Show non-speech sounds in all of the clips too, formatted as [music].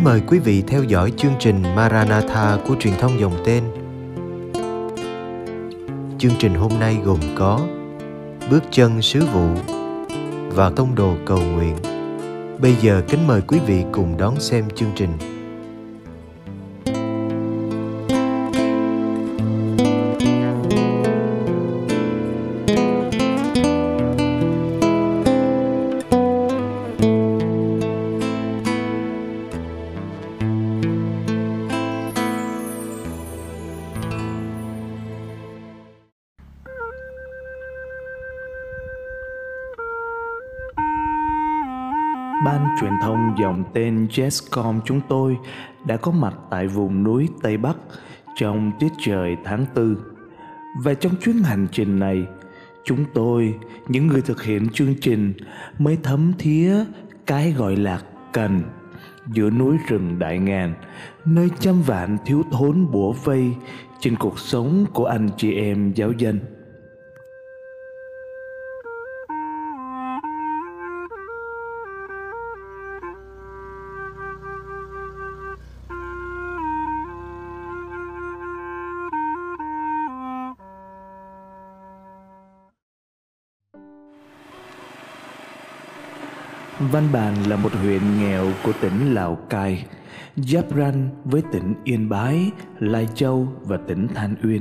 Kính mời quý vị theo dõi chương trình Maranatha của truyền thông dòng tên. Chương trình hôm nay gồm có Bước chân sứ vụ và tông đồ cầu nguyện. Bây giờ kính mời quý vị cùng đón xem chương trình. Tên Jesscom chúng tôi đã có mặt tại vùng núi Tây Bắc trong tiết trời tháng tư. Và trong chuyến hành trình này, chúng tôi, những người thực hiện chương trình mới thấm thía cái gọi là cần giữa núi rừng đại ngàn, nơi trăm vạn thiếu thốn bủa vây trên cuộc sống của anh chị em giáo dân. Văn Bàn là một huyện nghèo của tỉnh Lào Cai, giáp ranh với tỉnh Yên Bái, Lai Châu và tỉnh Than Uyên.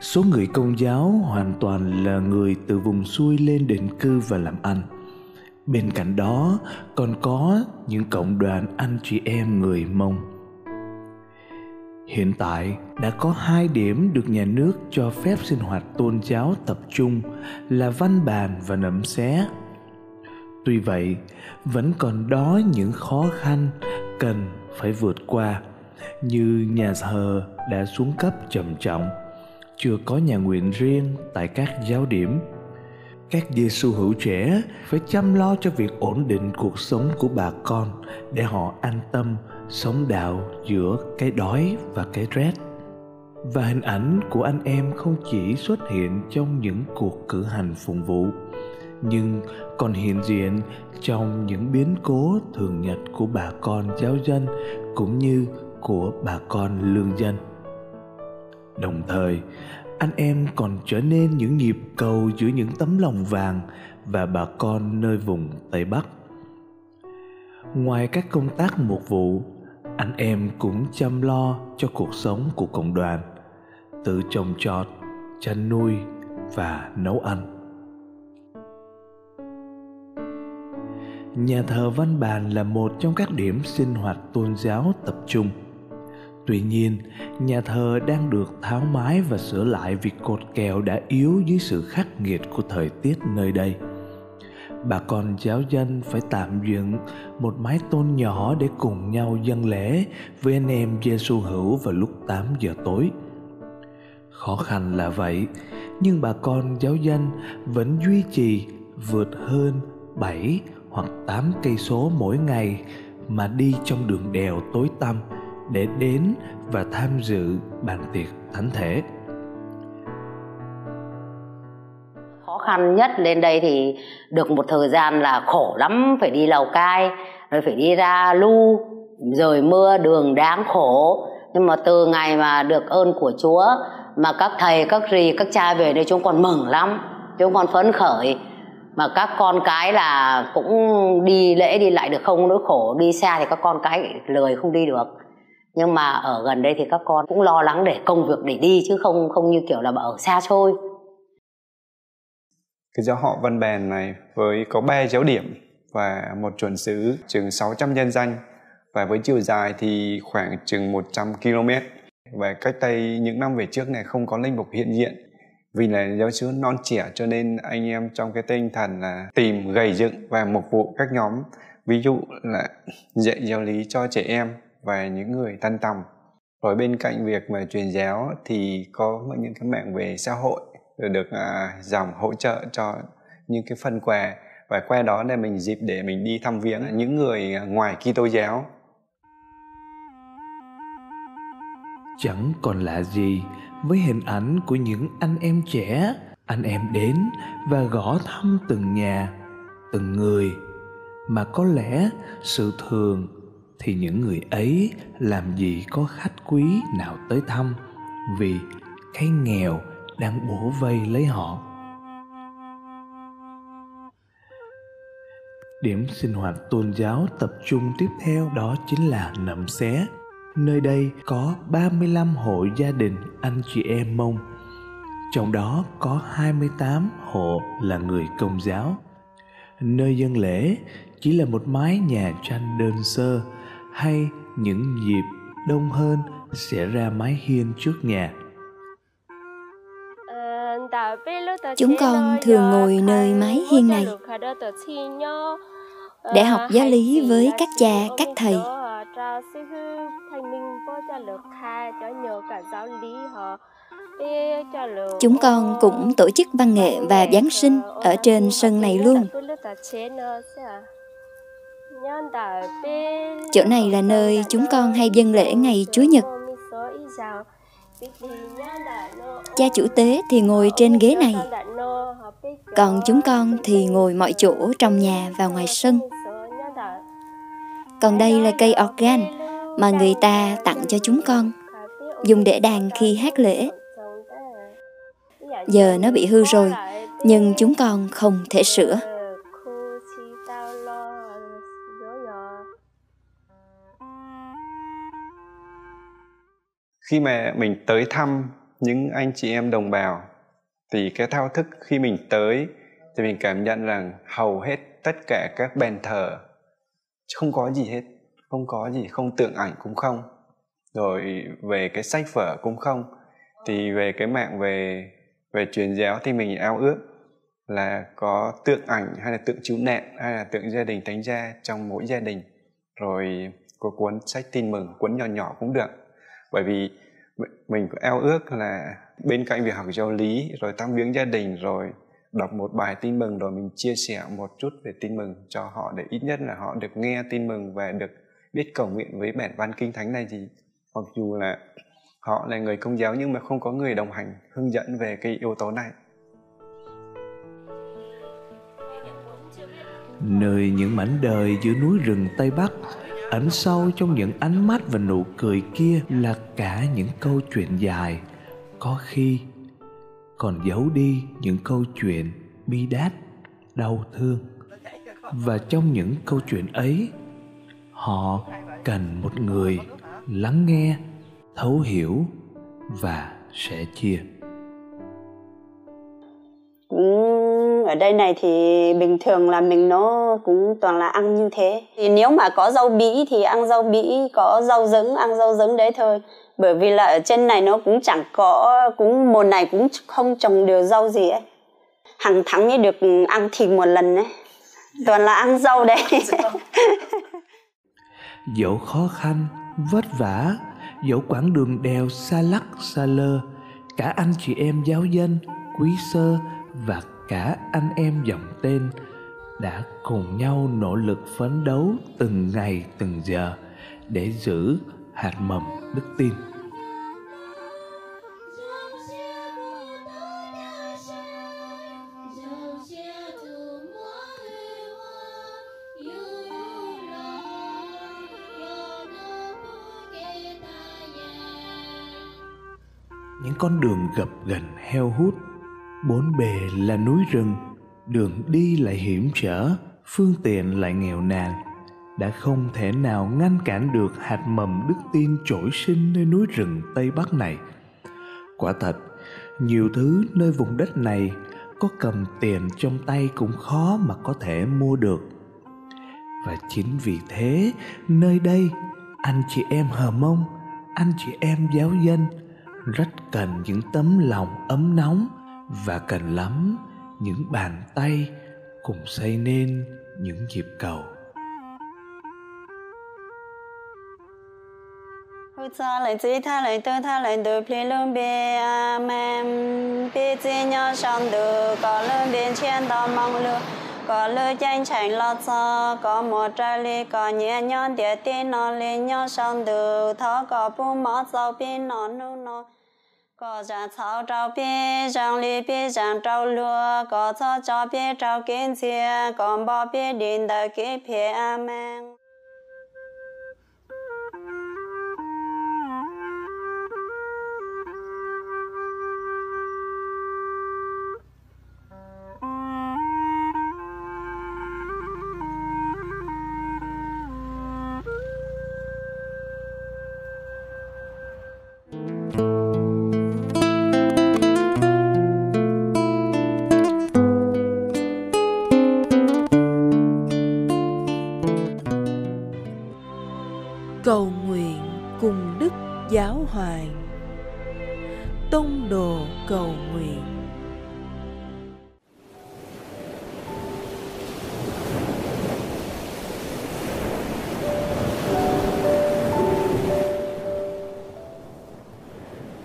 Số người công giáo hoàn toàn là người từ vùng xuôi lên định cư và làm ăn. Bên cạnh đó còn có những cộng đoàn anh chị em người Mông. Hiện tại đã có hai điểm được nhà nước cho phép sinh hoạt tôn giáo tập trung là Văn Bàn và Nậm Xé tuy vậy, vẫn còn đó những khó khăn cần phải vượt qua, như nhà thờ đã xuống cấp trầm trọng chưa có nhà nguyện riêng tại các giáo điểm. Các giê xu hữu trẻ phải chăm lo cho việc ổn định cuộc sống của bà con để họ an tâm sống đạo giữa cái đói và cái rét. Và hình ảnh của anh em không chỉ xuất hiện trong những cuộc cử hành phụng vụ nhưng còn hiện diện trong những biến cố thường nhật của bà con giáo dân cũng như của bà con lương dân. Đồng thời, anh em còn trở nên những nhịp cầu giữa những tấm lòng vàng và bà con nơi vùng tây bắc. Ngoài các công tác mục vụ, anh em cũng chăm lo cho cuộc sống của cộng đoàn tự trồng trọt, chăn nuôi và nấu ăn. Nhà thờ Văn Bàn là một trong các điểm sinh hoạt tôn giáo tập trung. Tuy nhiên, nhà thờ đang được tháo mái và sửa lại vì cột kèo đã yếu dưới sự khắc nghiệt của thời tiết nơi đây. Bà con giáo dân phải tạm dựng một mái tôn nhỏ để cùng nhau dâng lễ với anh em Giêsu hữu vào lúc 8 giờ tối. Khó khăn là vậy, nhưng bà con giáo dân vẫn duy trì vượt hơn 7 hoặc 8 cây số mỗi ngày mà đi trong đường đèo tối tăm để đến và tham dự bàn tiệc thánh thể. Khó khăn nhất lên đây thì được một thời gian là khổ lắm, phải đi Lào Cai, rồi phải đi ra Lu, rồi mưa đường đáng khổ. Nhưng mà từ ngày mà được ơn của Chúa mà các thầy, các rì, các cha về đây chúng con mừng lắm, chúng con phấn khởi mà các con cái là cũng đi lễ đi lại được không nỗi khổ. Đi xa thì các con cái lười không đi được. Nhưng mà ở gần đây thì các con cũng lo lắng để công việc để đi, chứ không không như kiểu là ở xa xôi. Cái giáo họ Văn Bèn này với có 3 giáo điểm và một chuẩn xứ chừng 600 nhân danh. Và với chiều dài thì khoảng chừng 100 km và cách đây những năm về trước này không có linh mục hiện diện vì là giáo sứ non trẻ cho nên anh em trong cái tinh thần là tìm gầy dựng và mục vụ các nhóm. Ví dụ là dạy giáo lý cho trẻ em và những người tân tòng. Rồi bên cạnh việc mà truyền giáo thì có những cái mạng về xã hội được à, dòng hỗ trợ cho những cái phần quà. Và qua đó là mình dịp để mình đi thăm viếng những người ngoài Kitô giáo. Chẳng còn lạ gì với hình ảnh của những anh em trẻ, anh em đến và gõ thăm từng nhà, từng người. Mà có lẽ sự thường thì những người ấy làm gì có khách quý nào tới thăm, vì cái nghèo đang bổ vây lấy họ. Điểm sinh hoạt tôn giáo tập trung tiếp theo đó chính là nậm xé. Nơi đây có 35 hộ gia đình anh chị em Mông. Trong đó có 28 hộ là người công giáo. Nơi dân lễ chỉ là một mái nhà tranh đơn sơ hay những dịp đông hơn sẽ ra mái hiên trước nhà. Chúng con thường ngồi nơi mái hiên này để học giáo lý với các cha, các thầy Chúng con cũng tổ chức văn nghệ và Giáng sinh ở trên sân này luôn. Chỗ này là nơi chúng con hay dân lễ ngày Chúa Nhật. Cha chủ tế thì ngồi trên ghế này, còn chúng con thì ngồi mọi chỗ trong nhà và ngoài sân. Còn đây là cây organ mà người ta tặng cho chúng con, dùng để đàn khi hát lễ. Giờ nó bị hư rồi, nhưng chúng con không thể sửa. Khi mà mình tới thăm những anh chị em đồng bào thì cái thao thức khi mình tới thì mình cảm nhận rằng hầu hết tất cả các bàn thờ không có gì hết không có gì, không tượng ảnh cũng không. Rồi về cái sách vở cũng không. Thì về cái mạng về về truyền giáo thì mình ao ước là có tượng ảnh hay là tượng chú nạn hay là tượng gia đình thánh gia trong mỗi gia đình. Rồi có cuốn sách tin mừng, cuốn nhỏ nhỏ cũng được. Bởi vì mình có ao ước là bên cạnh việc học giáo lý, rồi tăng viếng gia đình, rồi đọc một bài tin mừng, rồi mình chia sẻ một chút về tin mừng cho họ để ít nhất là họ được nghe tin mừng và được biết cầu nguyện với bản văn kinh thánh này thì mặc dù là họ là người công giáo nhưng mà không có người đồng hành, hướng dẫn về cái yếu tố này. Nơi những mảnh đời giữa núi rừng tây bắc ẩn sâu trong những ánh mắt và nụ cười kia là cả những câu chuyện dài. Có khi còn giấu đi những câu chuyện bi đát, đau thương. Và trong những câu chuyện ấy họ cần một người lắng nghe thấu hiểu và sẽ chia. Ở đây này thì bình thường là mình nó cũng toàn là ăn như thế. Thì nếu mà có rau bĩ thì ăn rau bĩ có rau dứng ăn rau dứng đấy thôi. Bởi vì là ở trên này nó cũng chẳng có cũng mùa này cũng không trồng được rau gì ấy. Hàng tháng mới được ăn thịt một lần đấy toàn là ăn rau đấy [laughs] dẫu khó khăn, vất vả, dẫu quãng đường đèo xa lắc, xa lơ, cả anh chị em giáo dân, quý sơ và cả anh em dòng tên đã cùng nhau nỗ lực phấn đấu từng ngày, từng giờ để giữ hạt mầm đức tin. Những con đường gập ghềnh heo hút, bốn bề là núi rừng, đường đi lại hiểm trở, phương tiện lại nghèo nàn, đã không thể nào ngăn cản được hạt mầm đức tin trỗi sinh nơi núi rừng tây bắc này. Quả thật, nhiều thứ nơi vùng đất này có cầm tiền trong tay cũng khó mà có thể mua được. Và chính vì thế, nơi đây, anh chị em hờ mông, anh chị em giáo dân rất cần những tấm lòng ấm nóng và cần lắm những bàn tay cùng xây nên những nhịp cầu. Cha lại chỉ tha lại tôi tha lại tôi phi luôn bê amen bê chỉ nhau sang được có luôn bên trên đó mong luôn có lư danh chạy lo cho có một trái ly có nhẹ nhõm địa tin nó lên nhau sang từ thó, có bu mỏ dầu bên nó nu nó có ra thảo trâu bê rằng ly bê rằng trâu lúa có cho cho bê, trâu kiến chia còn bỏ bê điện đời kế bê amen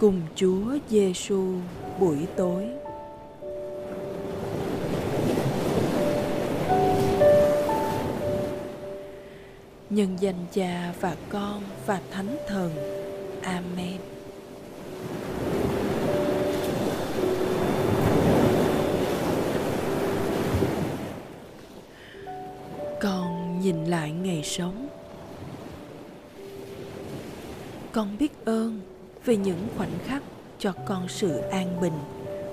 cùng Chúa Giêsu buổi tối. Nhân danh Cha và Con và Thánh Thần. Amen. Con nhìn lại ngày sống. Con biết ơn về những khoảnh khắc cho con sự an bình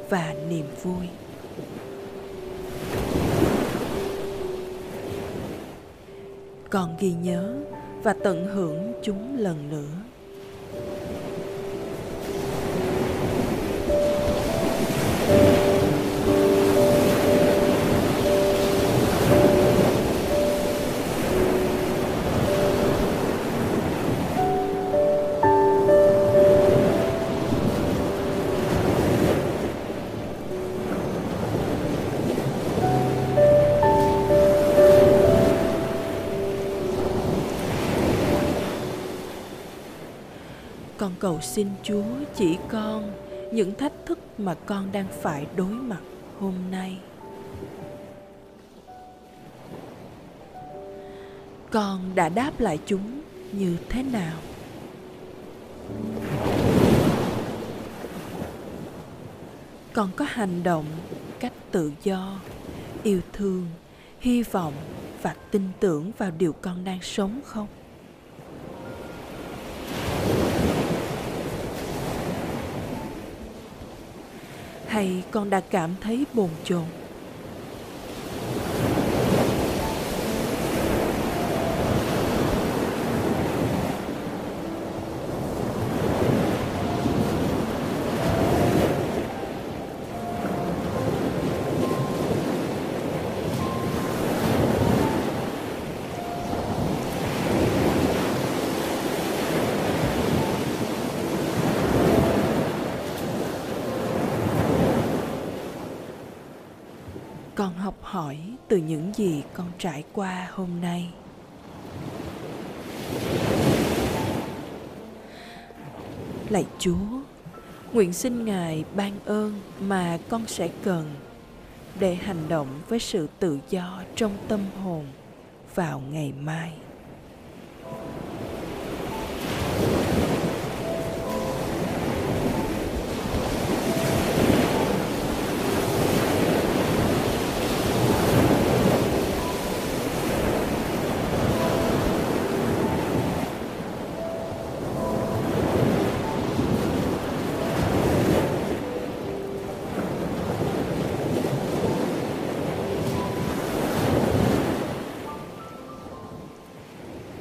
và niềm vui. Con ghi nhớ và tận hưởng chúng lần nữa. Con cầu xin Chúa chỉ con những thách thức mà con đang phải đối mặt hôm nay. Con đã đáp lại chúng như thế nào? Con có hành động cách tự do, yêu thương, hy vọng và tin tưởng vào điều con đang sống không? Này con đã cảm thấy bồn chồn con học hỏi từ những gì con trải qua hôm nay. Lạy chúa, nguyện xin ngài ban ơn mà con sẽ cần để hành động với sự tự do trong tâm hồn vào ngày mai.